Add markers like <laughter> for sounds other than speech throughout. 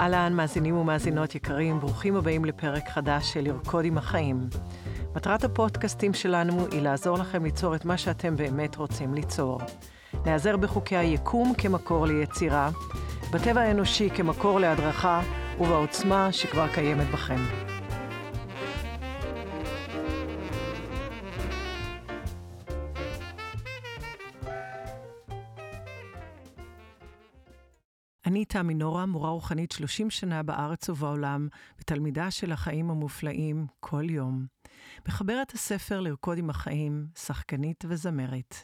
אהלן, מאזינים ומאזינות יקרים, ברוכים הבאים לפרק חדש של לרקוד עם החיים. מטרת הפודקאסטים שלנו היא לעזור לכם ליצור את מה שאתם באמת רוצים ליצור. נעזר בחוקי היקום כמקור ליצירה, בטבע האנושי כמקור להדרכה ובעוצמה שכבר קיימת בכם. אני תמי נורה, מורה רוחנית 30 שנה בארץ ובעולם, ותלמידה של החיים המופלאים כל יום. מחברת הספר לרקוד עם החיים, שחקנית וזמרת.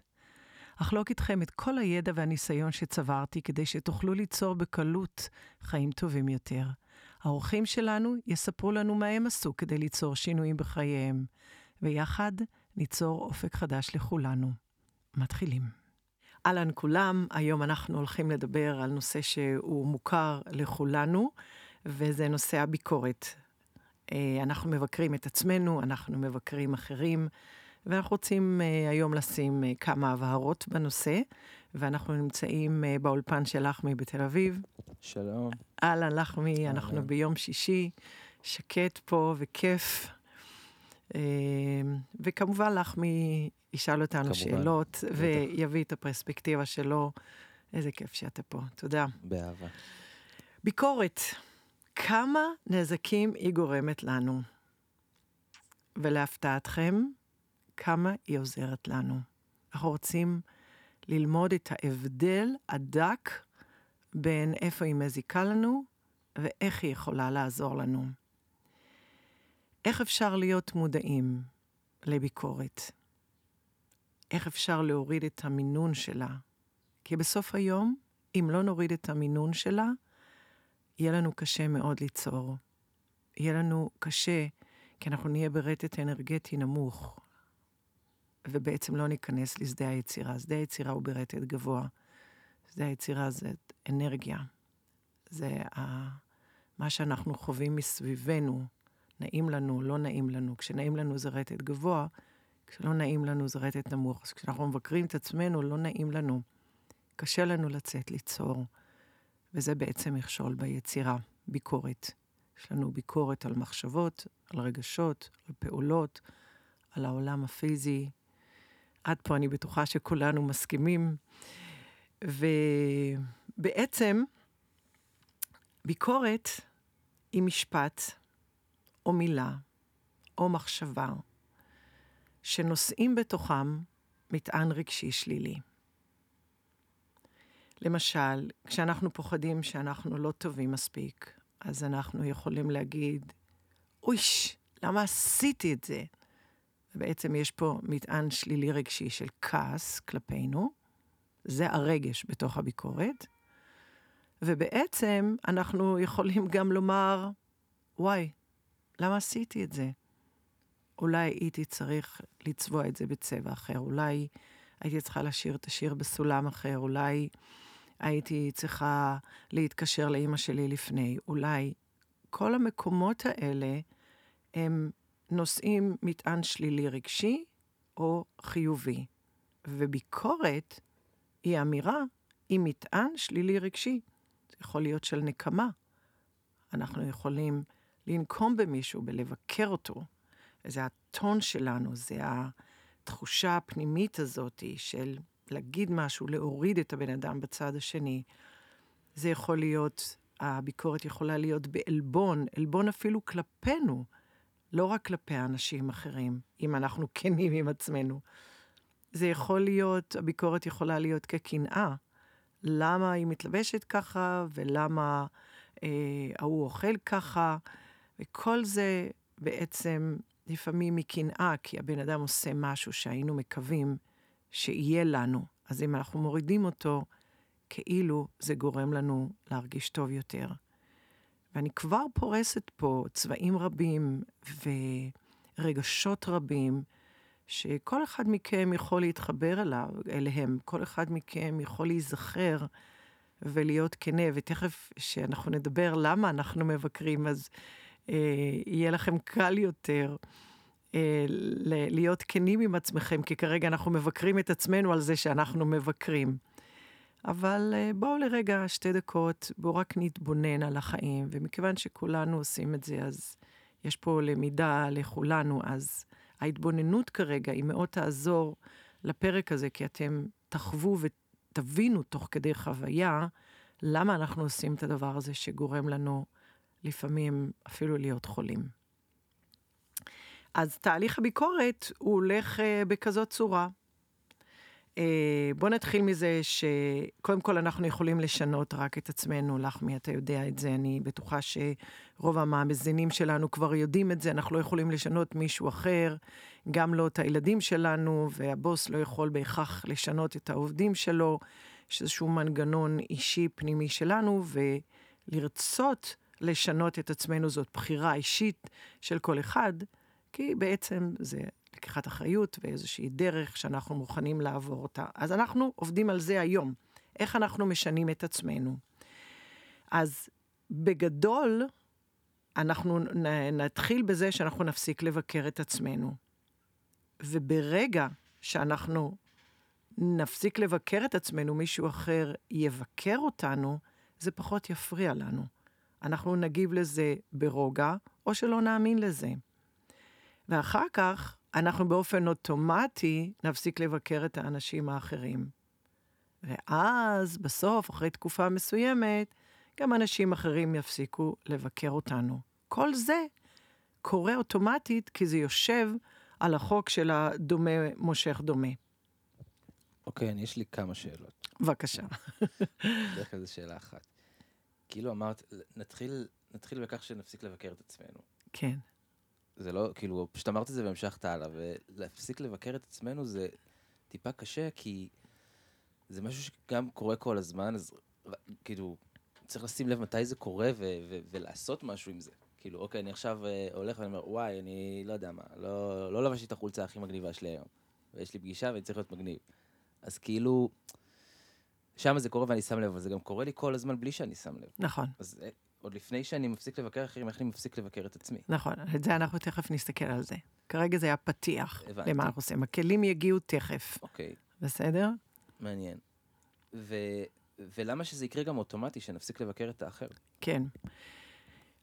אחלוק איתכם את כל הידע והניסיון שצברתי כדי שתוכלו ליצור בקלות חיים טובים יותר. האורחים שלנו יספרו לנו מה הם עשו כדי ליצור שינויים בחייהם, ויחד ניצור אופק חדש לכולנו. מתחילים. אהלן כולם, היום אנחנו הולכים לדבר על נושא שהוא מוכר לכולנו, וזה נושא הביקורת. אה, אנחנו מבקרים את עצמנו, אנחנו מבקרים אחרים, ואנחנו רוצים אה, היום לשים אה, כמה הבהרות בנושא, ואנחנו נמצאים באולפן של לחמי בתל אביב. שלום. אהלן לחמי, אנחנו ביום שישי, שקט פה וכיף. וכמובן לחמי ישאל אותנו כמובן, שאלות, בטח. ויביא את הפרספקטיבה שלו. איזה כיף שאתה פה, תודה. באהבה. ביקורת, כמה נזקים היא גורמת לנו? ולהפתעתכם, כמה היא עוזרת לנו. אנחנו רוצים ללמוד את ההבדל הדק בין איפה היא מזיקה לנו ואיך היא יכולה לעזור לנו. איך אפשר להיות מודעים לביקורת? איך אפשר להוריד את המינון שלה. כי בסוף היום, אם לא נוריד את המינון שלה, יהיה לנו קשה מאוד ליצור. יהיה לנו קשה, כי אנחנו נהיה ברטט אנרגטי נמוך, ובעצם לא ניכנס לשדה היצירה. שדה היצירה הוא ברטט גבוה. שדה היצירה זה אנרגיה. זה ה... מה שאנחנו חווים מסביבנו, נעים לנו, לא נעים לנו. כשנעים לנו זה רטט גבוה, כשלא נעים לנו זה רטט נמוך. אז כשאנחנו מבקרים את עצמנו, לא נעים לנו. קשה לנו לצאת ליצור. וזה בעצם מכשול ביצירה, ביקורת. יש לנו ביקורת על מחשבות, על רגשות, על פעולות, על העולם הפיזי. עד פה אני בטוחה שכולנו מסכימים. ובעצם, ביקורת היא משפט, או מילה, או מחשבה, שנושאים בתוכם מטען רגשי שלילי. למשל, כשאנחנו פוחדים שאנחנו לא טובים מספיק, אז אנחנו יכולים להגיד, אויש, למה עשיתי את זה? ובעצם יש פה מטען שלילי רגשי של כעס כלפינו, זה הרגש בתוך הביקורת, ובעצם אנחנו יכולים גם לומר, וואי, למה עשיתי את זה? אולי הייתי צריך לצבוע את זה בצבע אחר, אולי הייתי צריכה לשיר את השיר בסולם אחר, אולי הייתי צריכה להתקשר לאימא שלי לפני, אולי. כל המקומות האלה הם נושאים מטען שלילי רגשי או חיובי. וביקורת היא אמירה עם מטען שלילי רגשי. זה יכול להיות של נקמה. אנחנו יכולים לנקום במישהו, בלבקר אותו. זה הטון שלנו, זה התחושה הפנימית הזאת של להגיד משהו, להוריד את הבן אדם בצד השני. זה יכול להיות, הביקורת יכולה להיות בעלבון, עלבון אפילו כלפינו, לא רק כלפי אנשים אחרים, אם אנחנו <laughs> כנים עם עצמנו. זה יכול להיות, הביקורת יכולה להיות כקנאה. למה היא מתלבשת ככה, ולמה אה, ההוא אוכל ככה, וכל זה בעצם לפעמים מקנאה, כי הבן אדם עושה משהו שהיינו מקווים שיהיה לנו. אז אם אנחנו מורידים אותו, כאילו זה גורם לנו להרגיש טוב יותר. ואני כבר פורסת פה צבעים רבים ורגשות רבים, שכל אחד מכם יכול להתחבר אליו, אליהם, כל אחד מכם יכול להיזכר ולהיות כנה, ותכף כשאנחנו נדבר למה אנחנו מבקרים, אז יהיה לכם קל יותר אה, להיות כנים עם עצמכם, כי כרגע אנחנו מבקרים את עצמנו על זה שאנחנו מבקרים. אבל אה, בואו לרגע שתי דקות, בואו רק נתבונן על החיים, ומכיוון שכולנו עושים את זה, אז יש פה למידה לכולנו, אז ההתבוננות כרגע היא מאוד תעזור לפרק הזה, כי אתם תחוו ותבינו תוך כדי חוויה למה אנחנו עושים את הדבר הזה שגורם לנו לפעמים אפילו להיות חולים. אז תהליך הביקורת הוא הולך uh, בכזאת צורה. Uh, בוא נתחיל מזה שקודם כל אנחנו יכולים לשנות רק את עצמנו, לחמי, אתה יודע את זה, אני בטוחה שרוב המאזינים שלנו כבר יודעים את זה, אנחנו לא יכולים לשנות מישהו אחר, גם לא את הילדים שלנו, והבוס לא יכול בהכרח לשנות את העובדים שלו, יש איזשהו מנגנון אישי פנימי שלנו, ולרצות לשנות את עצמנו זאת בחירה אישית של כל אחד. כי בעצם זה לקיחת אחריות ואיזושהי דרך שאנחנו מוכנים לעבור אותה. אז אנחנו עובדים על זה היום, איך אנחנו משנים את עצמנו. אז בגדול, אנחנו נתחיל בזה שאנחנו נפסיק לבקר את עצמנו. וברגע שאנחנו נפסיק לבקר את עצמנו, מישהו אחר יבקר אותנו, זה פחות יפריע לנו. אנחנו נגיב לזה ברוגע, או שלא נאמין לזה. ואחר כך אנחנו באופן אוטומטי נפסיק לבקר את האנשים האחרים. ואז, בסוף, אחרי תקופה מסוימת, גם אנשים אחרים יפסיקו לבקר אותנו. כל זה קורה אוטומטית כי זה יושב על החוק של הדומה מושך דומה. אוקיי, okay, יש לי כמה שאלות. בבקשה. בדרך כלל זו שאלה אחת. כאילו אמרת, נתחיל, נתחיל בכך שנפסיק לבקר את עצמנו. כן. זה לא, כאילו, פשוט אמרת את זה והמשכת הלאה, ולהפסיק לבקר את עצמנו זה טיפה קשה, כי זה משהו שגם קורה כל הזמן, אז כאילו, צריך לשים לב מתי זה קורה ו- ו- ולעשות משהו עם זה. כאילו, אוקיי, אני עכשיו אה, הולך ואני אומר, וואי, אני לא יודע מה, לא, לא לבשתי את החולצה הכי מגניבה שלי היום, ויש לי פגישה ואני צריך להיות מגניב. אז כאילו, שם זה קורה ואני שם לב, אבל זה גם קורה לי כל הזמן בלי שאני שם לב. נכון. אז אה, עוד לפני שאני מפסיק לבקר אחרים, איך אני מפסיק לבקר את עצמי. נכון, את זה אנחנו תכף נסתכל על זה. כרגע זה הפתיח הבנתי. למה אנחנו עושים. הכלים יגיעו תכף. אוקיי. בסדר? מעניין. ו... ולמה שזה יקרה גם אוטומטי, שנפסיק לבקר את האחר? כן.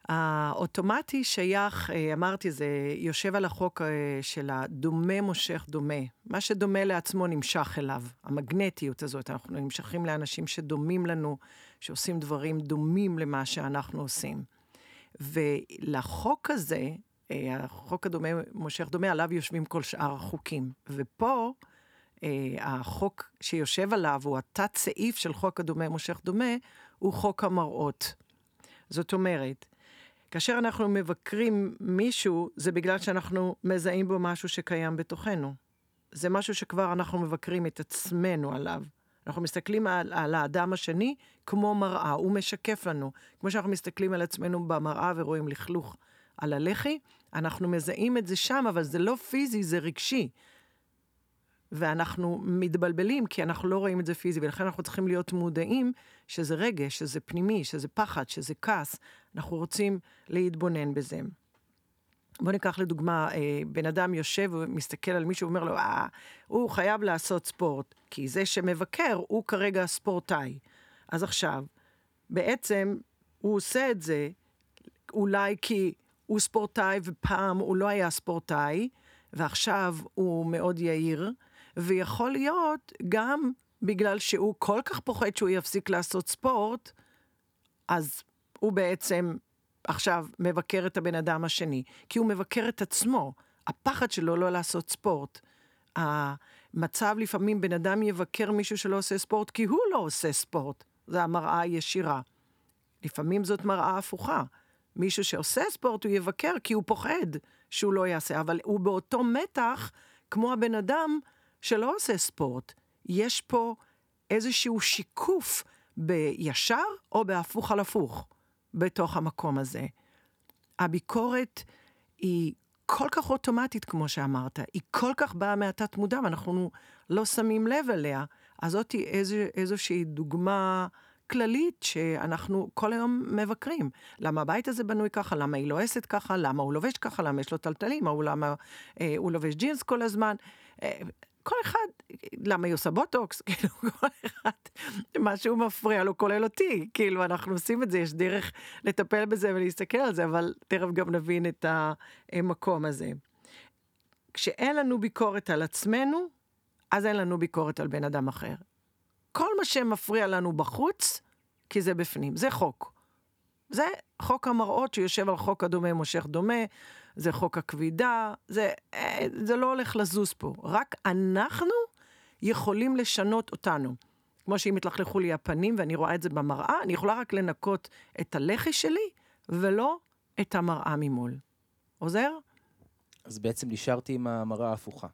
האוטומטי שייך, אה, אמרתי, זה יושב על החוק אה, של הדומה מושך דומה. מה שדומה לעצמו נמשך אליו, המגנטיות הזאת. אנחנו נמשכים לאנשים שדומים לנו, שעושים דברים דומים למה שאנחנו עושים. ולחוק הזה, אה, החוק הדומה מושך דומה, עליו יושבים כל שאר החוקים. ופה, החוק שיושב עליו, הוא התת סעיף של חוק הדומה מושך דומה, הוא חוק המראות. זאת אומרת, כאשר אנחנו מבקרים מישהו, זה בגלל שאנחנו מזהים בו משהו שקיים בתוכנו. זה משהו שכבר אנחנו מבקרים את עצמנו עליו. אנחנו מסתכלים על, על האדם השני כמו מראה, הוא משקף לנו. כמו שאנחנו מסתכלים על עצמנו במראה ורואים לכלוך על הלחי, אנחנו מזהים את זה שם, אבל זה לא פיזי, זה רגשי. ואנחנו מתבלבלים כי אנחנו לא רואים את זה פיזי, ולכן אנחנו צריכים להיות מודעים שזה רגש, שזה פנימי, שזה פחד, שזה כעס. אנחנו רוצים להתבונן בזה. בוא ניקח לדוגמה, אה, בן אדם יושב ומסתכל על מישהו ואומר לו, אה, הוא חייב לעשות ספורט, כי זה שמבקר הוא כרגע ספורטאי. אז עכשיו, בעצם הוא עושה את זה אולי כי הוא ספורטאי ופעם הוא לא היה ספורטאי, ועכשיו הוא מאוד יהיר, ויכול להיות גם בגלל שהוא כל כך פוחד שהוא יפסיק לעשות ספורט, אז הוא בעצם עכשיו מבקר את הבן אדם השני, כי הוא מבקר את עצמו. הפחד שלו לא לעשות ספורט. המצב לפעמים בן אדם יבקר מישהו שלא עושה ספורט כי הוא לא עושה ספורט. זה המראה הישירה. לפעמים זאת מראה הפוכה. מישהו שעושה ספורט הוא יבקר כי הוא פוחד שהוא לא יעשה, אבל הוא באותו מתח כמו הבן אדם שלא עושה ספורט. יש פה איזשהו שיקוף בישר או בהפוך על הפוך בתוך המקום הזה. הביקורת היא כל כך אוטומטית, כמו שאמרת, היא כל כך באה מהתת מודע, ואנחנו לא שמים לב אליה. אז זאת איזו, איזושהי דוגמה כללית שאנחנו כל היום מבקרים. למה הבית הזה בנוי ככה, למה היא לועסת ככה, למה הוא לובש ככה, למה יש לו טלטלים, למה אה, הוא לובש ג'ינס כל הזמן. אה, כל אחד, למה היא עושה בוטוקס? <laughs> כאילו, כל אחד, משהו מפריע לו, כולל אותי. כאילו, אנחנו עושים את זה, יש דרך לטפל בזה ולהסתכל על זה, אבל תכף גם נבין את המקום הזה. כשאין לנו ביקורת על עצמנו, אז אין לנו ביקורת על בן אדם אחר. כל מה שמפריע לנו בחוץ, כי זה בפנים, זה חוק. זה חוק המראות שיושב על חוק הדומה מושך דומה, זה חוק הכבידה, זה, אה, זה לא הולך לזוז פה. רק אנחנו יכולים לשנות אותנו. כמו שאם התלכלכו לי הפנים ואני רואה את זה במראה, אני יכולה רק לנקות את הלחי שלי, ולא את המראה ממול. עוזר? אז בעצם נשארתי עם המראה ההפוכה.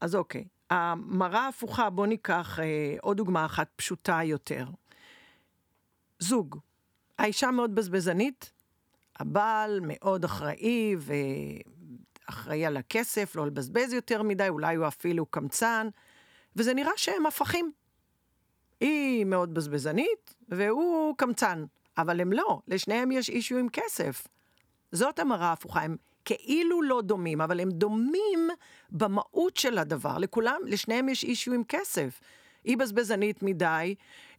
אז אוקיי. המראה ההפוכה, בואו ניקח אה, עוד דוגמה אחת פשוטה יותר. זוג. האישה מאוד בזבזנית, הבעל מאוד אחראי ואחראי על הכסף, לא לבזבז יותר מדי, אולי הוא אפילו קמצן, וזה נראה שהם הפכים. היא מאוד בזבזנית והוא קמצן, אבל הם לא, לשניהם יש אישו עם כסף. זאת המראה ההפוכה, הם כאילו לא דומים, אבל הם דומים במהות של הדבר. לכולם, לשניהם יש אישו עם כסף. היא בזבזנית מדי,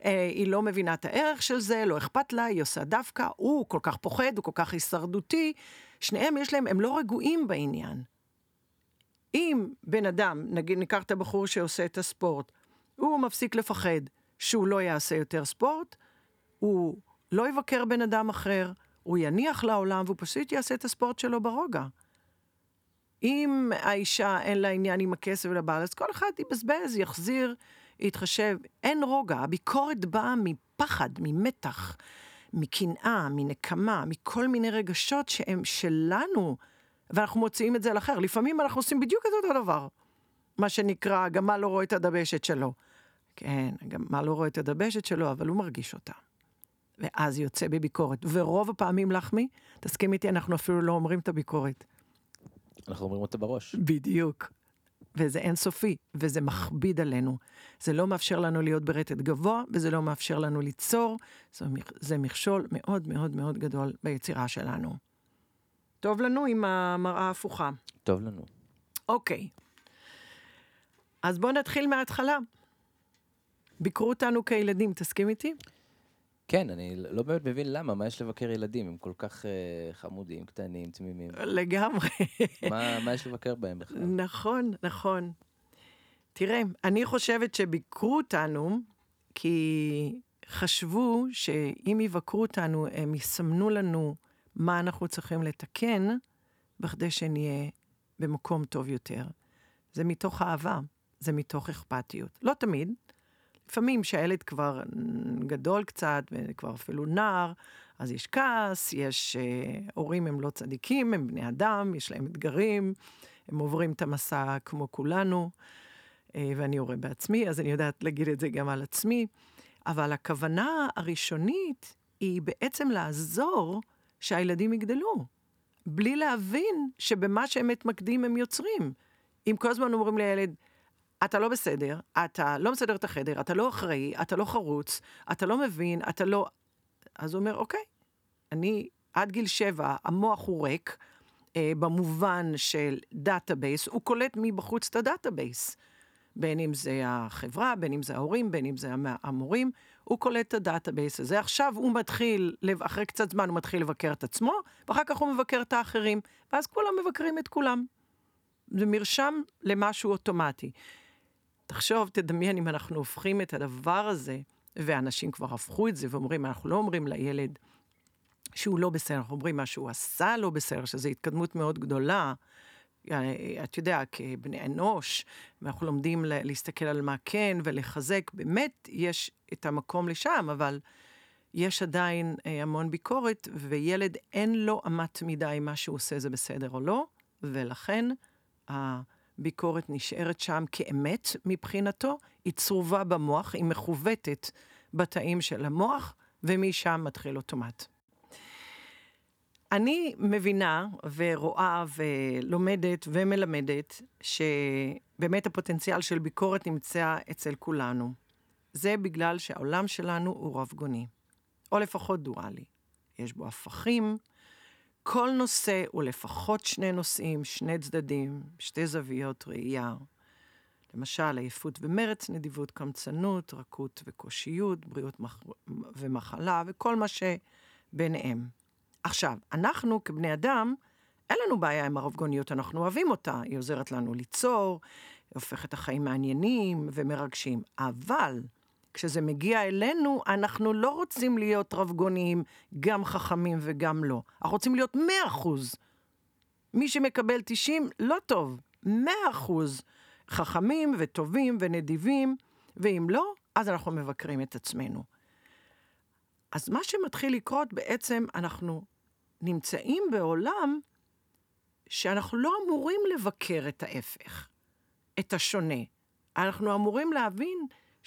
אה, היא לא מבינה את הערך של זה, לא אכפת לה, היא עושה דווקא, הוא כל כך פוחד, הוא כל כך הישרדותי. שניהם יש להם, הם לא רגועים בעניין. אם בן אדם, נגיד ניקח את הבחור שעושה את הספורט, הוא מפסיק לפחד שהוא לא יעשה יותר ספורט, הוא לא יבקר בן אדם אחר, הוא יניח לעולם והוא פשוט יעשה את הספורט שלו ברוגע. אם האישה אין לה עניין עם הכסף ולבעל, אז כל אחד יבזבז, יחזיר, יתחשב. אין רוגע, הביקורת באה מפחד, ממתח, מקנאה, מנקמה, מכל מיני רגשות שהם שלנו, ואנחנו מוציאים את זה על אחר. לפעמים אנחנו עושים בדיוק את אותו דבר. מה שנקרא, הגמל לא רואה את הדבשת שלו. כן, הגמל לא רואה את הדבשת שלו, אבל הוא מרגיש אותה. ואז יוצא בביקורת. ורוב הפעמים, לחמי, תסכים איתי, אנחנו אפילו לא אומרים את הביקורת. אנחנו אומרים אותה בראש. בדיוק. וזה אינסופי, וזה מכביד עלינו. זה לא מאפשר לנו להיות ברטט גבוה, וזה לא מאפשר לנו ליצור. זה מכשול מאוד מאוד מאוד גדול ביצירה שלנו. טוב לנו עם המראה ההפוכה. טוב לנו. אוקיי. אז בואו נתחיל מההתחלה. ביקרו אותנו כילדים, תסכים איתי? כן, אני לא באמת מבין למה, מה יש לבקר ילדים? הם כל כך uh, חמודים, קטנים, תמימים. לגמרי. מה, מה יש לבקר בהם בכלל? נכון, נכון. תראה, אני חושבת שביקרו אותנו, כי חשבו שאם יבקרו אותנו, הם יסמנו לנו מה אנחנו צריכים לתקן, בכדי שנהיה במקום טוב יותר. זה מתוך אהבה, זה מתוך אכפתיות. לא תמיד, לפעמים שהילד כבר גדול קצת, וכבר אפילו נער, אז יש כעס, יש אה, הורים הם לא צדיקים, הם בני אדם, יש להם אתגרים, הם עוברים את המסע כמו כולנו, אה, ואני הורה בעצמי, אז אני יודעת להגיד את זה גם על עצמי, אבל הכוונה הראשונית היא בעצם לעזור שהילדים יגדלו, בלי להבין שבמה שהם מתמקדים הם יוצרים. אם כל הזמן אומרים לילד, אתה לא בסדר, אתה לא מסדר את החדר, אתה לא אחראי, אתה לא חרוץ, אתה לא מבין, אתה לא... אז הוא אומר, אוקיי, אני עד גיל שבע, המוח הוא ריק, אה, במובן של database, הוא קולט מבחוץ את ה database. בין אם זה החברה, בין אם זה ההורים, בין אם זה המורים, הוא קולט את ה database הזה. עכשיו הוא מתחיל, אחרי קצת זמן הוא מתחיל לבקר את עצמו, ואחר כך הוא מבקר את האחרים, ואז כולם מבקרים את כולם. זה מרשם למשהו אוטומטי. תחשוב, תדמיין אם אנחנו הופכים את הדבר הזה, ואנשים כבר הפכו את זה ואומרים, אנחנו לא אומרים לילד שהוא לא בסדר, אנחנו אומרים מה שהוא עשה לא בסדר, שזו התקדמות מאוד גדולה. את יודע, כבני אנוש, אנחנו לומדים להסתכל על מה כן ולחזק, באמת יש את המקום לשם, אבל יש עדיין אה, המון ביקורת, וילד אין לו אמת מידה אם מה שהוא עושה זה בסדר או לא, ולכן הביקורת נשארת שם כאמת מבחינתו, היא צרובה במוח, היא מכוותת בתאים של המוח, ומשם מתחיל אוטומט. אני מבינה ורואה ולומדת ומלמדת שבאמת הפוטנציאל של ביקורת נמצא אצל כולנו. זה בגלל שהעולם שלנו הוא רב גוני, או לפחות דואלי. יש בו הפכים, כל נושא הוא לפחות שני נושאים, שני צדדים, שתי זוויות ראייה. למשל, עייפות ומרץ, נדיבות, קמצנות, רכות וקושיות, בריאות מח... ומחלה, וכל מה שביניהם. עכשיו, אנחנו כבני אדם, אין לנו בעיה עם הרבגוניות, אנחנו אוהבים אותה, היא עוזרת לנו ליצור, היא הופכת החיים מעניינים ומרגשים. אבל כשזה מגיע אלינו, אנחנו לא רוצים להיות רבגוניים, גם חכמים וגם לא. אנחנו רוצים להיות מאה אחוז. מי שמקבל 90, לא טוב. מאה אחוז חכמים וטובים ונדיבים, ואם לא, אז אנחנו מבקרים את עצמנו. אז מה שמתחיל לקרות, בעצם אנחנו נמצאים בעולם שאנחנו לא אמורים לבקר את ההפך, את השונה. אנחנו אמורים להבין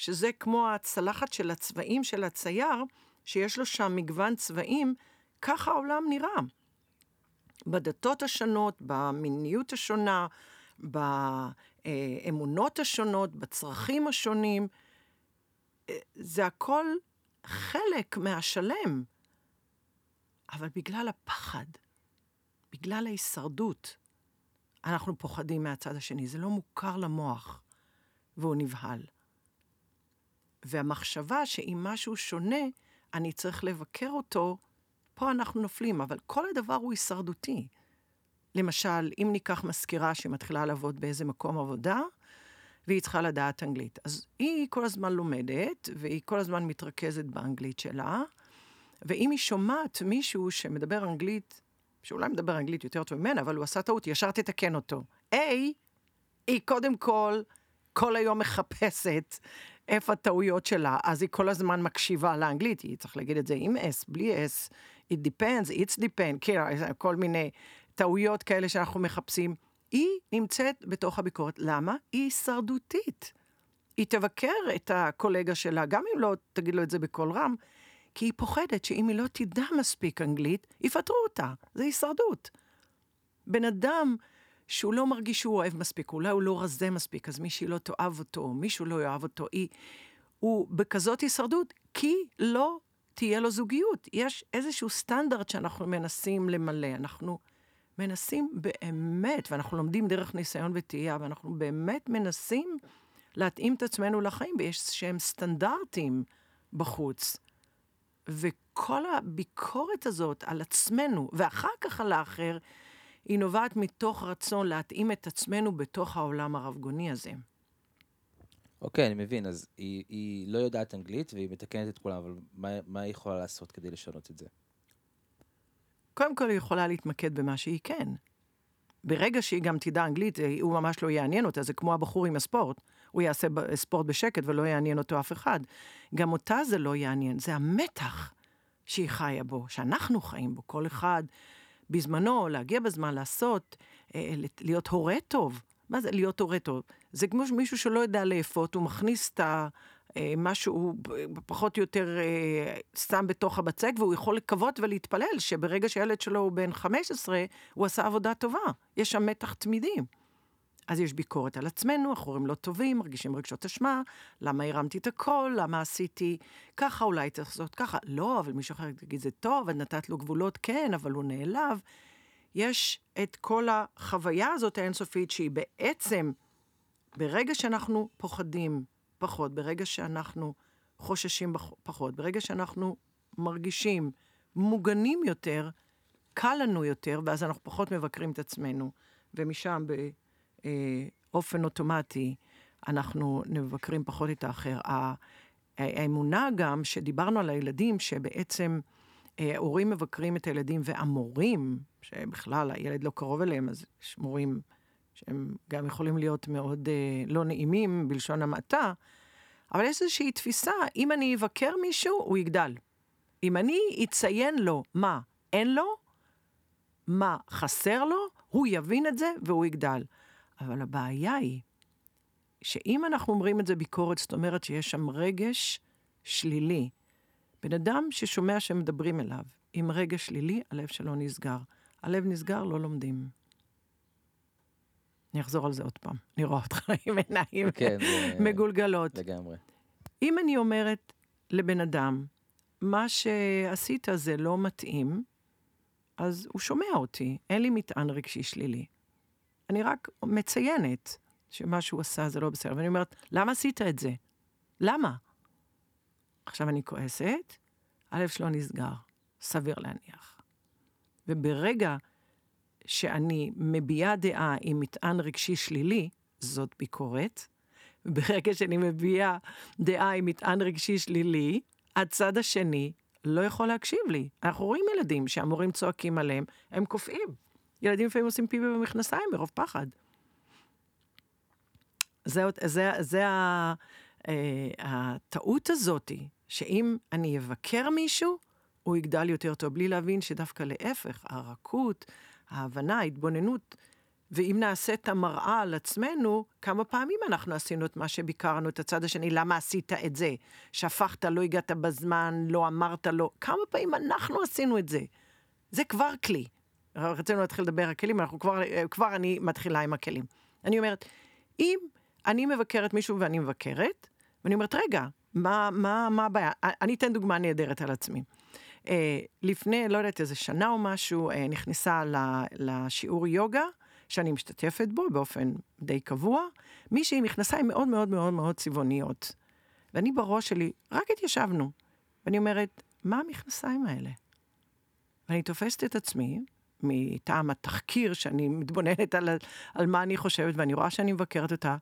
שזה כמו הצלחת של הצבעים של הצייר, שיש לו שם מגוון צבעים, ככה העולם נראה. בדתות השונות, במיניות השונה, באמונות השונות, בצרכים השונים. זה הכל חלק מהשלם. אבל בגלל הפחד, בגלל ההישרדות, אנחנו פוחדים מהצד השני. זה לא מוכר למוח, והוא נבהל. והמחשבה שאם משהו שונה, אני צריך לבקר אותו, פה אנחנו נופלים, אבל כל הדבר הוא הישרדותי. למשל, אם ניקח מזכירה שמתחילה לעבוד באיזה מקום עבודה, והיא צריכה לדעת אנגלית. אז היא כל הזמן לומדת, והיא כל הזמן מתרכזת באנגלית שלה, ואם היא שומעת מישהו שמדבר אנגלית, שאולי מדבר אנגלית יותר טוב ממנה, אבל הוא עשה טעות, ישר תתקן אותו. A, היא קודם כל, כל היום מחפשת איפה הטעויות שלה, אז היא כל הזמן מקשיבה לאנגלית, היא צריך להגיד את זה עם S, בלי S, it depends, it's depend, כל מיני טעויות כאלה שאנחנו מחפשים. היא נמצאת בתוך הביקורת. למה? היא הישרדותית. היא תבקר את הקולגה שלה, גם אם לא תגיד לו את זה בקול רם, כי היא פוחדת שאם היא לא תדע מספיק אנגלית, יפטרו אותה. זה הישרדות. בן אדם שהוא לא מרגיש שהוא אוהב מספיק, אולי הוא לא רזה מספיק, אז מישהי לא תאהב אותו, מישהו לא יאהב אותו, היא... הוא בכזאת הישרדות, כי לא תהיה לו זוגיות. יש איזשהו סטנדרט שאנחנו מנסים למלא. אנחנו מנסים באמת, ואנחנו לומדים דרך ניסיון וטעייה, ואנחנו באמת מנסים להתאים את עצמנו לחיים, ויש שהם סטנדרטים בחוץ. וכל הביקורת הזאת על עצמנו, ואחר כך על האחר, היא נובעת מתוך רצון להתאים את עצמנו בתוך העולם הרבגוני הזה. אוקיי, okay, אני מבין. אז היא, היא לא יודעת אנגלית והיא מתקנת את כולם, אבל מה, מה היא יכולה לעשות כדי לשנות את זה? קודם כל היא יכולה להתמקד במה שהיא כן. ברגע שהיא גם תדע אנגלית, הוא ממש לא יעניין אותה, זה כמו הבחור עם הספורט. הוא יעשה ספורט בשקט ולא יעניין אותו אף אחד. גם אותה זה לא יעניין, זה המתח שהיא חיה בו, שאנחנו חיים בו, כל אחד בזמנו, להגיע בזמן, לעשות, אה, להיות הורה טוב. מה זה להיות הורה טוב? זה כמו מישהו שלא יודע לאפות, הוא מכניס את ה... אה, משהו פחות או יותר אה, שם בתוך הבצק, והוא יכול לקוות ולהתפלל שברגע שהילד שלו הוא בן 15, הוא עשה עבודה טובה. יש שם מתח תמידי. אז יש ביקורת על עצמנו, אחורים לא טובים, מרגישים רגשות אשמה, למה הרמתי את הקול, למה עשיתי ככה, אולי צריך לעשות ככה. לא, אבל מישהו אחר יגיד, זה טוב, את נתת לו גבולות, כן, אבל הוא נעלב. יש את כל החוויה הזאת האינסופית, שהיא בעצם, ברגע שאנחנו פוחדים פחות, ברגע שאנחנו חוששים פחות, ברגע שאנחנו מרגישים מוגנים יותר, קל לנו יותר, ואז אנחנו פחות מבקרים את עצמנו, ומשם באופן אוטומטי אנחנו מבקרים פחות את האחר. האמונה גם, שדיברנו על הילדים, שבעצם אה, הורים מבקרים את הילדים, והמורים, שבכלל הילד לא קרוב אליהם, אז יש מורים שהם גם יכולים להיות מאוד אה, לא נעימים, בלשון המעטה, אבל יש איזושהי תפיסה, אם אני אבקר מישהו, הוא יגדל. אם אני אציין לו מה אין לו, מה חסר לו, הוא יבין את זה והוא יגדל. אבל הבעיה היא שאם אנחנו אומרים את זה ביקורת, זאת אומרת שיש שם רגש שלילי. בן אדם ששומע שמדברים אליו עם רגש שלילי, הלב שלו נסגר. הלב נסגר, לא לומדים. אני אחזור על זה עוד פעם, אני רואה אותך <laughs> עם עיניים כן, מגולגלות. לגמרי. אם אני אומרת לבן אדם, מה שעשית זה לא מתאים, אז הוא שומע אותי, אין לי מטען רגשי שלילי. אני רק מציינת שמה שהוא עשה זה לא בסדר. ואני אומרת, למה עשית את זה? למה? עכשיו אני כועסת, הלב שלו נסגר, סביר להניח. וברגע שאני מביעה דעה עם מטען רגשי שלילי, זאת ביקורת, וברגע שאני מביעה דעה עם מטען רגשי שלילי, הצד השני לא יכול להקשיב לי. אנחנו רואים ילדים שהמורים צועקים עליהם, הם קופאים. ילדים לפעמים עושים פיפי במכנסיים מרוב פחד. זה, זה, זה ה, אה, הטעות הזאתי, שאם אני אבקר מישהו, הוא יגדל יותר טוב, בלי להבין שדווקא להפך, הרכות, ההבנה, ההתבוננות, ואם נעשה את המראה על עצמנו, כמה פעמים אנחנו עשינו את מה שביקרנו, את הצד השני, למה עשית את זה? שפכת, לא הגעת בזמן, לא אמרת לו, כמה פעמים אנחנו עשינו את זה? זה כבר כלי. רצינו להתחיל לדבר על כלים, אנחנו כבר, כבר אני מתחילה עם הכלים. אני אומרת, אם אני מבקרת מישהו ואני מבקרת, ואני אומרת, רגע, מה, מה, מה הבעיה? אני אתן דוגמה נהדרת על עצמי. אה, לפני, לא יודעת, איזה שנה או משהו, אה, נכנסה לשיעור יוגה, שאני משתתפת בו באופן די קבוע, מישהי עם מכנסיים מאוד מאוד מאוד מאוד צבעוניות. ואני בראש שלי, רק התיישבנו. ואני אומרת, מה המכנסיים האלה? ואני תופסת את עצמי, מטעם התחקיר שאני מתבוננת על, על מה אני חושבת, ואני רואה שאני מבקרת אותה,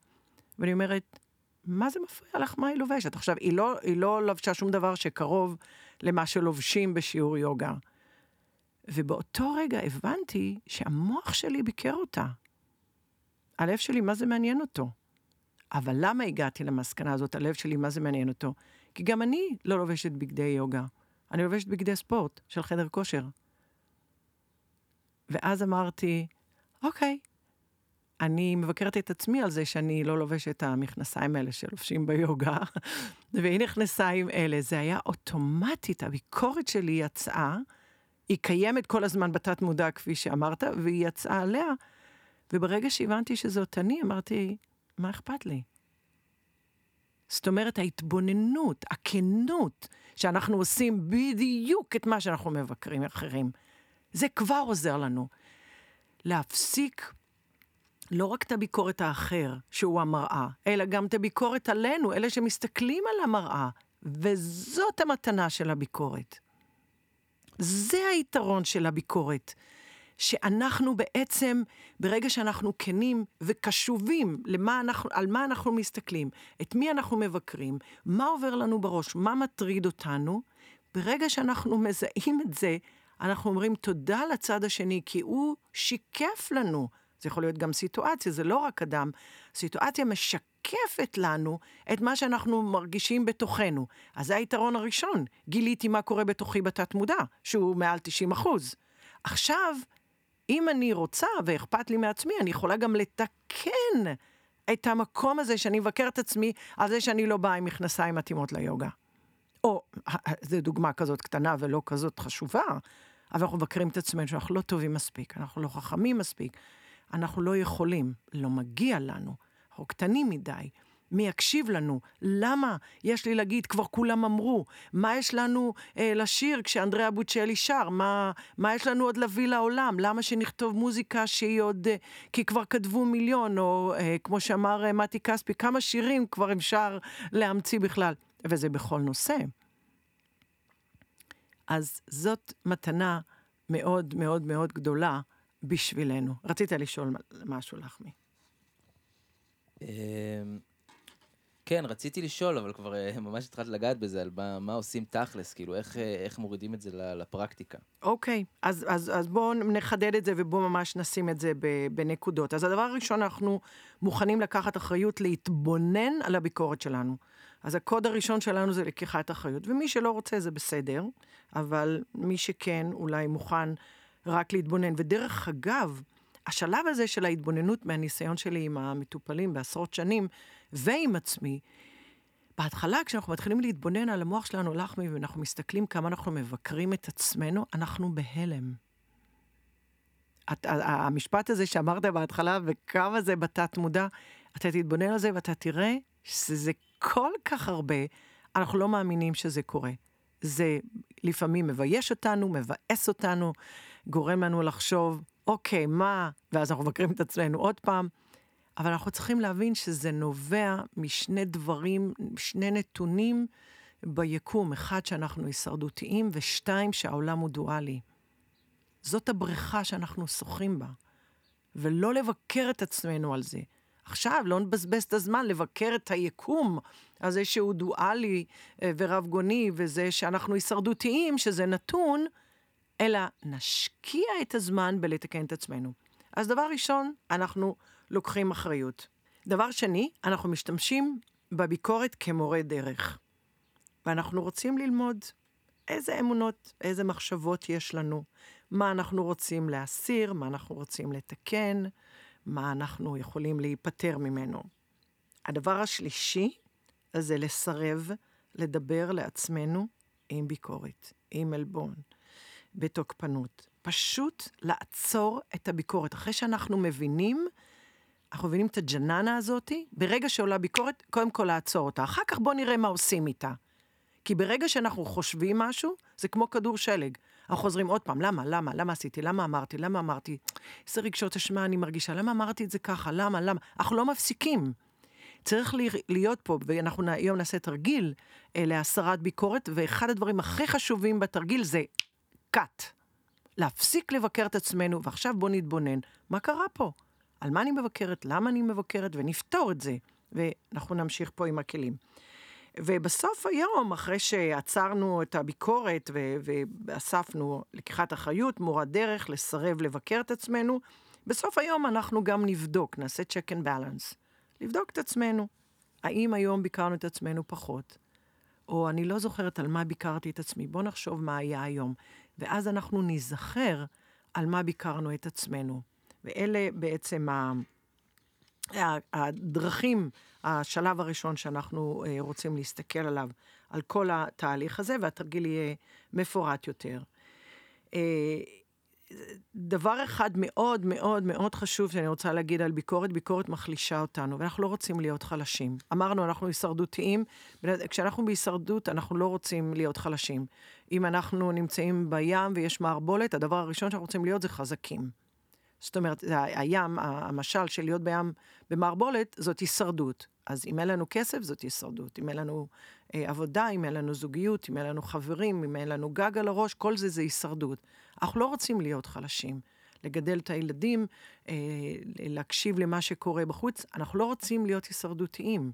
ואני אומרת, מה זה מפריע לך מה היא לובשת? עכשיו, היא לא, היא לא לבשה שום דבר שקרוב למה שלובשים בשיעור יוגה. ובאותו רגע הבנתי שהמוח שלי ביקר אותה. הלב שלי, מה זה מעניין אותו? אבל למה הגעתי למסקנה הזאת, הלב שלי, מה זה מעניין אותו? כי גם אני לא לובשת בגדי יוגה. אני לובשת בגדי ספורט של חדר כושר. ואז אמרתי, אוקיי, אני מבקרת את עצמי על זה שאני לא לובשת את המכנסיים האלה שלובשים ביוגה, והיא נכנסה עם אלה. זה היה אוטומטית, הביקורת שלי יצאה, היא קיימת כל הזמן בתת מודע, כפי שאמרת, והיא יצאה עליה, וברגע שהבנתי שזאת אני, אמרתי, מה אכפת לי? זאת אומרת, ההתבוננות, הכנות, שאנחנו עושים בדיוק את מה שאנחנו מבקרים אחרים, זה כבר עוזר לנו. להפסיק לא רק את הביקורת האחר, שהוא המראה, אלא גם את הביקורת עלינו, אלה שמסתכלים על המראה. וזאת המתנה של הביקורת. זה היתרון של הביקורת. שאנחנו בעצם, ברגע שאנחנו כנים וקשובים למה אנחנו, על מה אנחנו מסתכלים, את מי אנחנו מבקרים, מה עובר לנו בראש, מה מטריד אותנו, ברגע שאנחנו מזהים את זה, אנחנו אומרים תודה לצד השני, כי הוא שיקף לנו. זה יכול להיות גם סיטואציה, זה לא רק אדם. סיטואציה משקפת לנו את מה שאנחנו מרגישים בתוכנו. אז זה היתרון הראשון. גיליתי מה קורה בתוכי בתת מודע, שהוא מעל 90 אחוז. עכשיו, אם אני רוצה ואכפת לי מעצמי, אני יכולה גם לתקן את המקום הזה שאני מבקר את עצמי על זה שאני לא באה עם מכנסיים מתאימות ליוגה. או, זו דוגמה כזאת קטנה ולא כזאת חשובה, אבל אנחנו מבקרים את עצמנו שאנחנו לא טובים מספיק, אנחנו לא חכמים מספיק, אנחנו לא יכולים, לא מגיע לנו, אנחנו קטנים מדי. מי יקשיב לנו? למה יש לי להגיד, כבר כולם אמרו? מה יש לנו אה, לשיר כשאנדריאה בוצ'לי שר? מה, מה יש לנו עוד להביא לעולם? למה שנכתוב מוזיקה שהיא עוד... אה, כי כבר כתבו מיליון, או אה, כמו שאמר אה, מתי כספי, כמה שירים כבר אפשר להמציא בכלל? וזה בכל נושא. אז זאת מתנה מאוד מאוד מאוד גדולה בשבילנו. רצית לשאול משהו, לחמי. אמ, כן, רציתי לשאול, אבל כבר אה, ממש התחלת לגעת בזה, על מה, מה עושים תכלס, כאילו, איך, אה, איך מורידים את זה לפרקטיקה. אוקיי, okay, אז, אז, אז בואו נחדד את זה ובואו ממש נשים את זה בנקודות. אז הדבר הראשון, אנחנו מוכנים לקחת אחריות להתבונן על הביקורת שלנו. אז הקוד הראשון שלנו זה לקיחת אחריות, ומי שלא רוצה זה בסדר, אבל מי שכן אולי מוכן רק להתבונן. ודרך אגב, השלב הזה של ההתבוננות מהניסיון שלי עם המטופלים בעשרות שנים, ועם עצמי, בהתחלה, כשאנחנו מתחילים להתבונן על המוח שלנו, לחמי, ואנחנו מסתכלים כמה אנחנו מבקרים את עצמנו, אנחנו בהלם. המשפט הזה שאמרת בהתחלה, וכמה זה בתת מודע, אתה תתבונן על זה ואתה תראה שזה כל כך הרבה, אנחנו לא מאמינים שזה קורה. זה לפעמים מבייש אותנו, מבאס אותנו, גורם לנו לחשוב, אוקיי, מה, ואז אנחנו מבקרים את עצמנו עוד פעם, אבל אנחנו צריכים להבין שזה נובע משני דברים, שני נתונים ביקום. אחד, שאנחנו הישרדותיים, ושתיים, שהעולם הוא דואלי. זאת הבריכה שאנחנו שוחים בה. ולא לבקר את עצמנו על זה. עכשיו, לא נבזבז את הזמן לבקר את היקום הזה שהוא דואלי אה, ורב גוני, וזה שאנחנו הישרדותיים, שזה נתון, אלא נשקיע את הזמן בלתקן את עצמנו. אז דבר ראשון, אנחנו לוקחים אחריות. דבר שני, אנחנו משתמשים בביקורת כמורה דרך. ואנחנו רוצים ללמוד איזה אמונות, איזה מחשבות יש לנו, מה אנחנו רוצים להסיר, מה אנחנו רוצים לתקן, מה אנחנו יכולים להיפטר ממנו. הדבר השלישי זה לסרב לדבר לעצמנו עם ביקורת, עם עלבון, בתוקפנות. פשוט לעצור את הביקורת. אחרי שאנחנו מבינים, אנחנו מבינים את הג'ננה הזאתי, ברגע שעולה ביקורת, קודם כל לעצור אותה. אחר כך בואו נראה מה עושים איתה. כי ברגע שאנחנו חושבים משהו, זה כמו כדור שלג. אנחנו חוזרים עוד פעם, למה, למה, למה עשיתי, למה אמרתי, למה אמרתי, איזה רגשות אשמה אני מרגישה, למה אמרתי את זה ככה, למה, למה, אנחנו לא מפסיקים. צריך להיות פה, ואנחנו היום נעשה תרגיל אה, להסרת ביקורת, ואחד הדברים הכי חשובים בתרגיל זה cut. להפסיק לבקר את עצמנו, ועכשיו בואו נתבונן, מה קרה פה? על מה אני מבקרת, למה אני מבקרת, ונפתור את זה. ואנחנו נמשיך פה עם הכלים. ובסוף היום, אחרי שעצרנו את הביקורת ואספנו לקיחת אחריות, מורת דרך, לסרב לבקר את עצמנו, בסוף היום אנחנו גם נבדוק, נעשה check and balance. לבדוק את עצמנו. האם היום ביקרנו את עצמנו פחות? או אני לא זוכרת על מה ביקרתי את עצמי, בואו נחשוב מה היה היום. ואז אנחנו ניזכר על מה ביקרנו את עצמנו. ואלה בעצם הדרכים, השלב הראשון שאנחנו אה, רוצים להסתכל עליו, על כל התהליך הזה, והתרגיל יהיה מפורט יותר. אה, דבר אחד מאוד מאוד מאוד חשוב שאני רוצה להגיד על ביקורת, ביקורת מחלישה אותנו, ואנחנו לא רוצים להיות חלשים. אמרנו, אנחנו הישרדותיים, כשאנחנו בהישרדות, אנחנו לא רוצים להיות חלשים. אם אנחנו נמצאים בים ויש מערבולת, הדבר הראשון שאנחנו רוצים להיות זה חזקים. זאת אומרת, הים, המשל של להיות בים במערבולת, זאת הישרדות. אז אם אין לנו כסף, זאת הישרדות. אם אין לנו אה, עבודה, אם אין לנו זוגיות, אם אין לנו חברים, אם אין לנו גג על הראש, כל זה זה הישרדות. אנחנו לא רוצים להיות חלשים. לגדל את הילדים, אה, להקשיב למה שקורה בחוץ, אנחנו לא רוצים להיות הישרדותיים.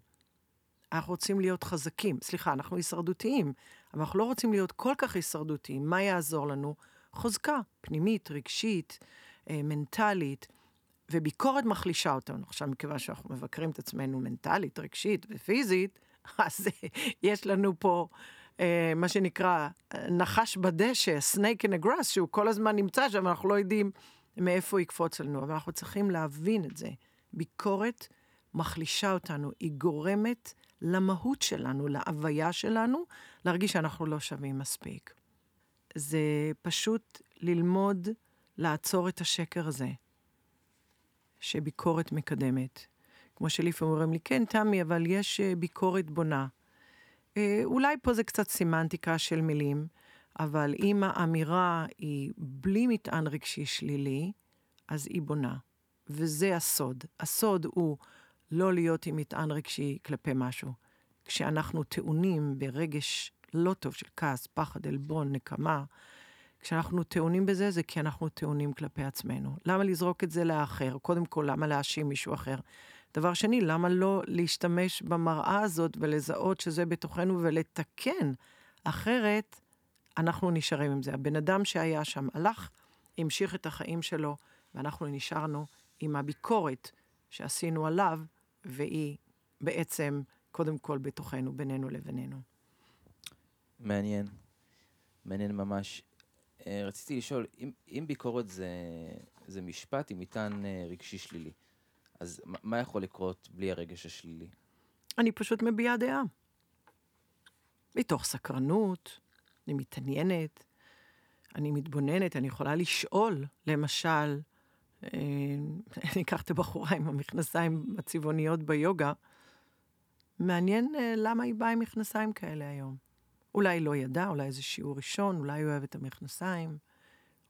אנחנו רוצים להיות חזקים. סליחה, אנחנו הישרדותיים, אבל אנחנו לא רוצים להיות כל כך הישרדותיים. מה יעזור לנו? חוזקה, פנימית, רגשית, מנטלית, וביקורת מחלישה אותנו. עכשיו, מכיוון שאנחנו מבקרים את עצמנו מנטלית, רגשית ופיזית, <laughs> אז יש לנו פה אה, מה שנקרא נחש בדשא, snake in a grass, שהוא כל הזמן נמצא שם, אנחנו לא יודעים מאיפה הוא יקפוץ לנו, אבל אנחנו צריכים להבין את זה. ביקורת מחלישה אותנו, היא גורמת למהות שלנו, להוויה שלנו, להרגיש שאנחנו לא שווים מספיק. זה פשוט ללמוד לעצור את השקר הזה, שביקורת מקדמת. כמו שלפעמים אומרים לי, כן, תמי, אבל יש אה, ביקורת בונה. אה, אולי פה זה קצת סמנטיקה של מילים, אבל אם האמירה היא בלי מטען רגשי שלילי, אז היא בונה. וזה הסוד. הסוד הוא לא להיות עם מטען רגשי כלפי משהו. כשאנחנו טעונים ברגש לא טוב של כעס, פחד, עלבון, נקמה, כשאנחנו טעונים בזה, זה כי אנחנו טעונים כלפי עצמנו. למה לזרוק את זה לאחר? קודם כל, למה להאשים מישהו אחר? דבר שני, למה לא להשתמש במראה הזאת ולזהות שזה בתוכנו ולתקן? אחרת, אנחנו נשארים עם זה. הבן אדם שהיה שם הלך, המשיך את החיים שלו, ואנחנו נשארנו עם הביקורת שעשינו עליו, והיא בעצם, קודם כל, בתוכנו, בינינו לבינינו. מעניין. מעניין ממש. אה, רציתי לשאול, אם, אם ביקורת זה, זה משפט עם מטען אה, רגשי שלילי, אז מה יכול לקרות בלי הרגש השלילי? אני פשוט מביעה דעה. מתוך סקרנות, אני מתעניינת, אני מתבוננת, אני יכולה לשאול, למשל, אה, <laughs> אני אקח את הבחורה עם המכנסיים הצבעוניות ביוגה, מעניין למה היא באה עם מכנסיים כאלה היום. אולי לא ידע, אולי איזה שיעור ראשון, אולי הוא אוהב את המכנסיים,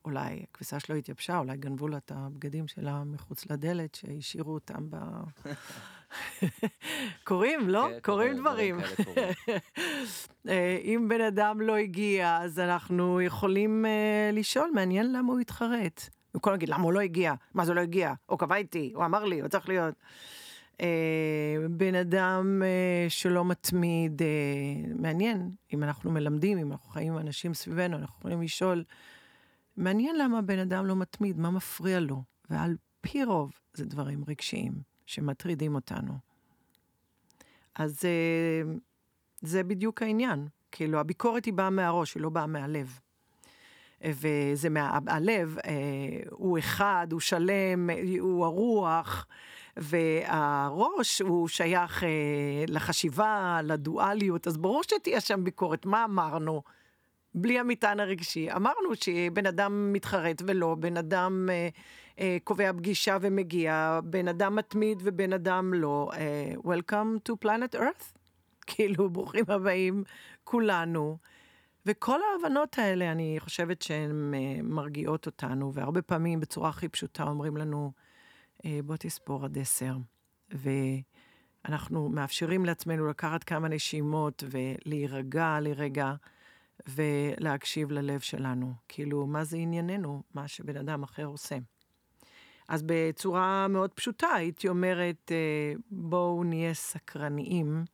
אולי הכביסה שלו התייבשה, אולי גנבו לה את הבגדים שלה מחוץ לדלת, שהשאירו אותם ב... <laughs> קורים, לא? כן, קורים דברים. <laughs> אה, אם בן אדם לא הגיע, אז אנחנו יכולים אה, לשאול, מעניין למה הוא התחרט. במקום להגיד, למה הוא לא הגיע? מה זה לא הגיע? הוא קבע איתי, הוא אמר לי, הוא צריך להיות. אה, בן אדם אה, שלא מתמיד, אה, מעניין, אם אנחנו מלמדים, אם אנחנו חיים עם אנשים סביבנו, אנחנו יכולים לשאול, מעניין למה בן אדם לא מתמיד, מה מפריע לו? ועל פי רוב זה דברים רגשיים שמטרידים אותנו. אז אה, זה בדיוק העניין. כאילו, הביקורת היא באה מהראש, היא לא באה מהלב. וזה מה... הלב אה, הוא אחד, הוא שלם, הוא הרוח, והראש הוא שייך אה, לחשיבה, לדואליות, אז ברור שתהיה שם ביקורת. מה אמרנו? בלי המטען הרגשי. אמרנו שבן אדם מתחרט ולא, בן אדם אה, אה, קובע פגישה ומגיע, בן אדם מתמיד ובן אדם לא. אה, Welcome to planet Earth. <laughs> כאילו, ברוכים הבאים כולנו. וכל ההבנות האלה, אני חושבת שהן אה, מרגיעות אותנו, והרבה פעמים בצורה הכי פשוטה אומרים לנו, בוא תספור עד עשר. ואנחנו מאפשרים לעצמנו לקחת כמה נשימות ולהירגע לרגע ולהקשיב ללב שלנו. כאילו, מה זה ענייננו? מה שבן אדם אחר עושה. אז בצורה מאוד פשוטה הייתי אומרת, אה, בואו נהיה סקרניים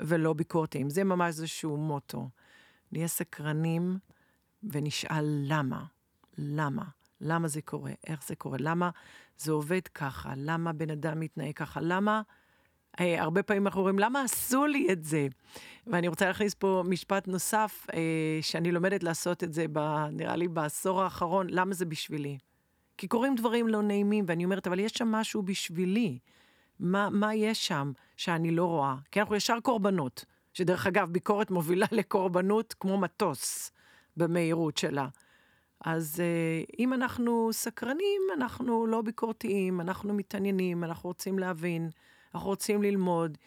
ולא ביקורתיים. זה ממש איזשהו מוטו. נהיה סקרנים ונשאל למה. למה? למה זה קורה? איך זה קורה? למה זה עובד ככה? למה בן אדם מתנהג ככה? למה... אה, הרבה פעמים אנחנו אומרים, למה עשו לי את זה? ואני רוצה להכניס פה משפט נוסף, אה, שאני לומדת לעשות את זה, ב, נראה לי בעשור האחרון, למה זה בשבילי? כי קורים דברים לא נעימים, ואני אומרת, אבל יש שם משהו בשבילי. מה, מה יש שם שאני לא רואה? כי אנחנו ישר קורבנות, שדרך אגב, ביקורת מובילה <laughs> לקורבנות כמו מטוס במהירות שלה. אז אה, אם אנחנו סקרנים, אנחנו לא ביקורתיים, אנחנו מתעניינים, אנחנו רוצים להבין, אנחנו רוצים ללמוד.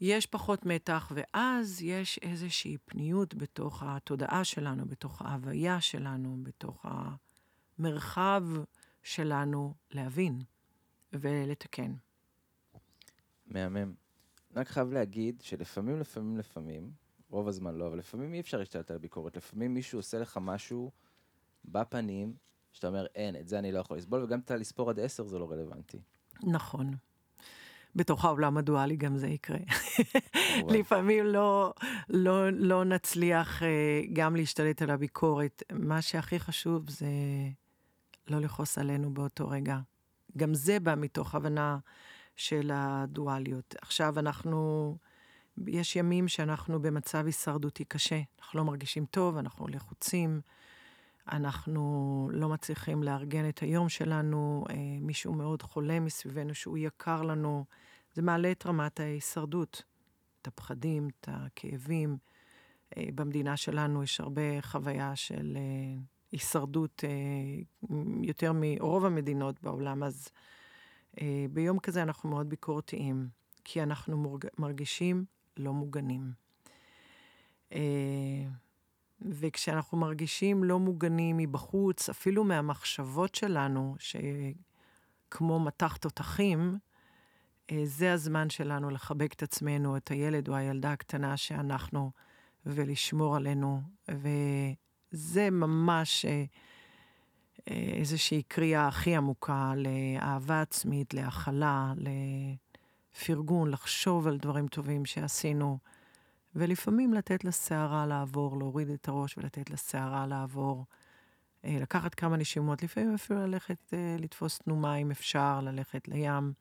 יש פחות מתח, ואז יש איזושהי פניות בתוך התודעה שלנו, בתוך ההוויה שלנו, בתוך המרחב שלנו להבין ולתקן. מהמם. רק חייב להגיד שלפעמים, לפעמים, לפעמים, רוב הזמן לא, אבל לפעמים אי אפשר להשתלט על ביקורת. לפעמים מישהו עושה לך משהו בפנים, שאתה אומר, אין, את זה אני לא יכול לסבול, וגם אתה לספור עד עשר זה לא רלוונטי. נכון. בתוך העולם הדואלי גם זה יקרה. לפעמים לא, לא, לא נצליח אה, גם להשתלט על הביקורת. מה שהכי חשוב זה לא לכעוס עלינו באותו רגע. גם זה בא מתוך הבנה של הדואליות. עכשיו אנחנו, יש ימים שאנחנו במצב הישרדותי קשה. אנחנו לא מרגישים טוב, אנחנו לחוצים, אנחנו לא מצליחים לארגן את היום שלנו, אה, מישהו מאוד חולה מסביבנו שהוא יקר לנו. זה מעלה את רמת ההישרדות, את הפחדים, את הכאבים. אה, במדינה שלנו יש הרבה חוויה של אה, הישרדות יותר מרוב המדינות בעולם, אז ביום כזה אנחנו מאוד ביקורתיים, כי אנחנו. מרגישים לא מוגנים. וכשאנחנו מרגישים לא מוגנים מבחוץ, אפילו מהמחשבות שלנו, שכמו מטח תותחים, אה, זה הזמן שלנו לחבק את עצמנו, את הילד או הילדה הקטנה שאנחנו, ולשמור עלינו. וזה ממש אה, אה, איזושהי קריאה הכי עמוקה לאהבה עצמית, להכלה, לפרגון, לחשוב על דברים טובים שעשינו. ולפעמים לתת לסערה לעבור, להוריד את הראש ולתת לסערה לעבור. אה, לקחת כמה נשימות, לפעמים אפילו ללכת אה, לתפוס תנומה אם אפשר, ללכת לים.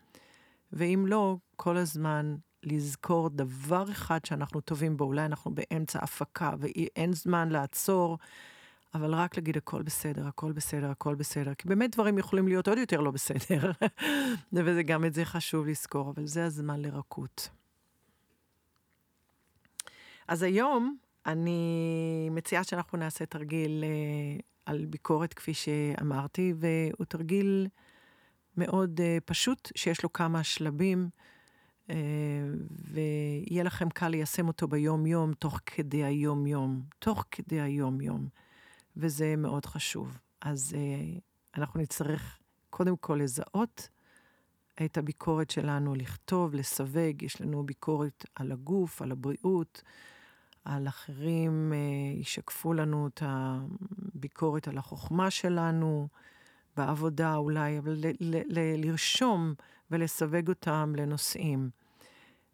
ואם לא, כל הזמן לזכור דבר אחד שאנחנו טובים בו, אולי אנחנו באמצע הפקה ואין זמן לעצור, אבל רק להגיד הכל בסדר, הכל בסדר, הכל בסדר, כי באמת דברים יכולים להיות עוד יותר לא בסדר, <laughs> וזה גם את זה חשוב לזכור, אבל זה הזמן לרכות. אז היום אני מציעה שאנחנו נעשה תרגיל אה, על ביקורת, כפי שאמרתי, והוא תרגיל מאוד אה, פשוט, שיש לו כמה שלבים, אה, ויהיה לכם קל ליישם אותו ביום-יום, תוך כדי היום-יום, תוך כדי היום-יום, וזה מאוד חשוב. אז uh, אנחנו נצטרך קודם כל לזהות את הביקורת שלנו, לכתוב, לסווג. יש לנו ביקורת על הגוף, על הבריאות, על אחרים, uh, ישקפו לנו את הביקורת על החוכמה שלנו, בעבודה אולי, אבל ל- ל- ל- לרשום ולסווג אותם לנושאים.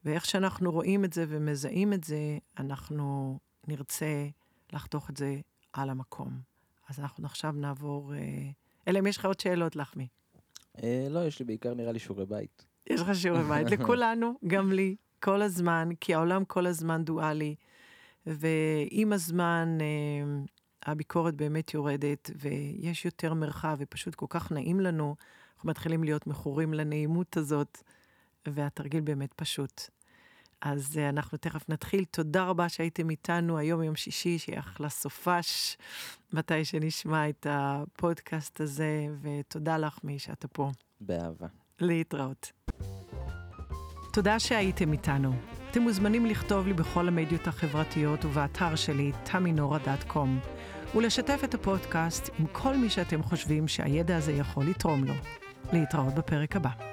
ואיך שאנחנו רואים את זה ומזהים את זה, אנחנו נרצה לחתוך את זה על המקום. אז אנחנו עכשיו נעבור... אה, אלא אם יש לך עוד שאלות, לחמי. אה, לא, יש לי בעיקר נראה לי שיעורי בית. יש לך שיעורי בית, <laughs> לכולנו, גם לי, כל הזמן, כי העולם כל הזמן דואלי, ועם הזמן אה, הביקורת באמת יורדת, ויש יותר מרחב, ופשוט כל כך נעים לנו, אנחנו מתחילים להיות מכורים לנעימות הזאת, והתרגיל באמת פשוט. אז uh, אנחנו תכף נתחיל. תודה רבה שהייתם איתנו היום יום שישי, שיהיה אחלה סופש, מתי שנשמע את הפודקאסט הזה, ותודה לך, מי שאתה פה. באהבה. להתראות. תודה שהייתם איתנו. אתם מוזמנים לכתוב לי בכל המדיות החברתיות ובאתר שלי, taminora.com, ולשתף את הפודקאסט עם כל מי שאתם חושבים שהידע הזה יכול לתרום לו. להתראות בפרק הבא.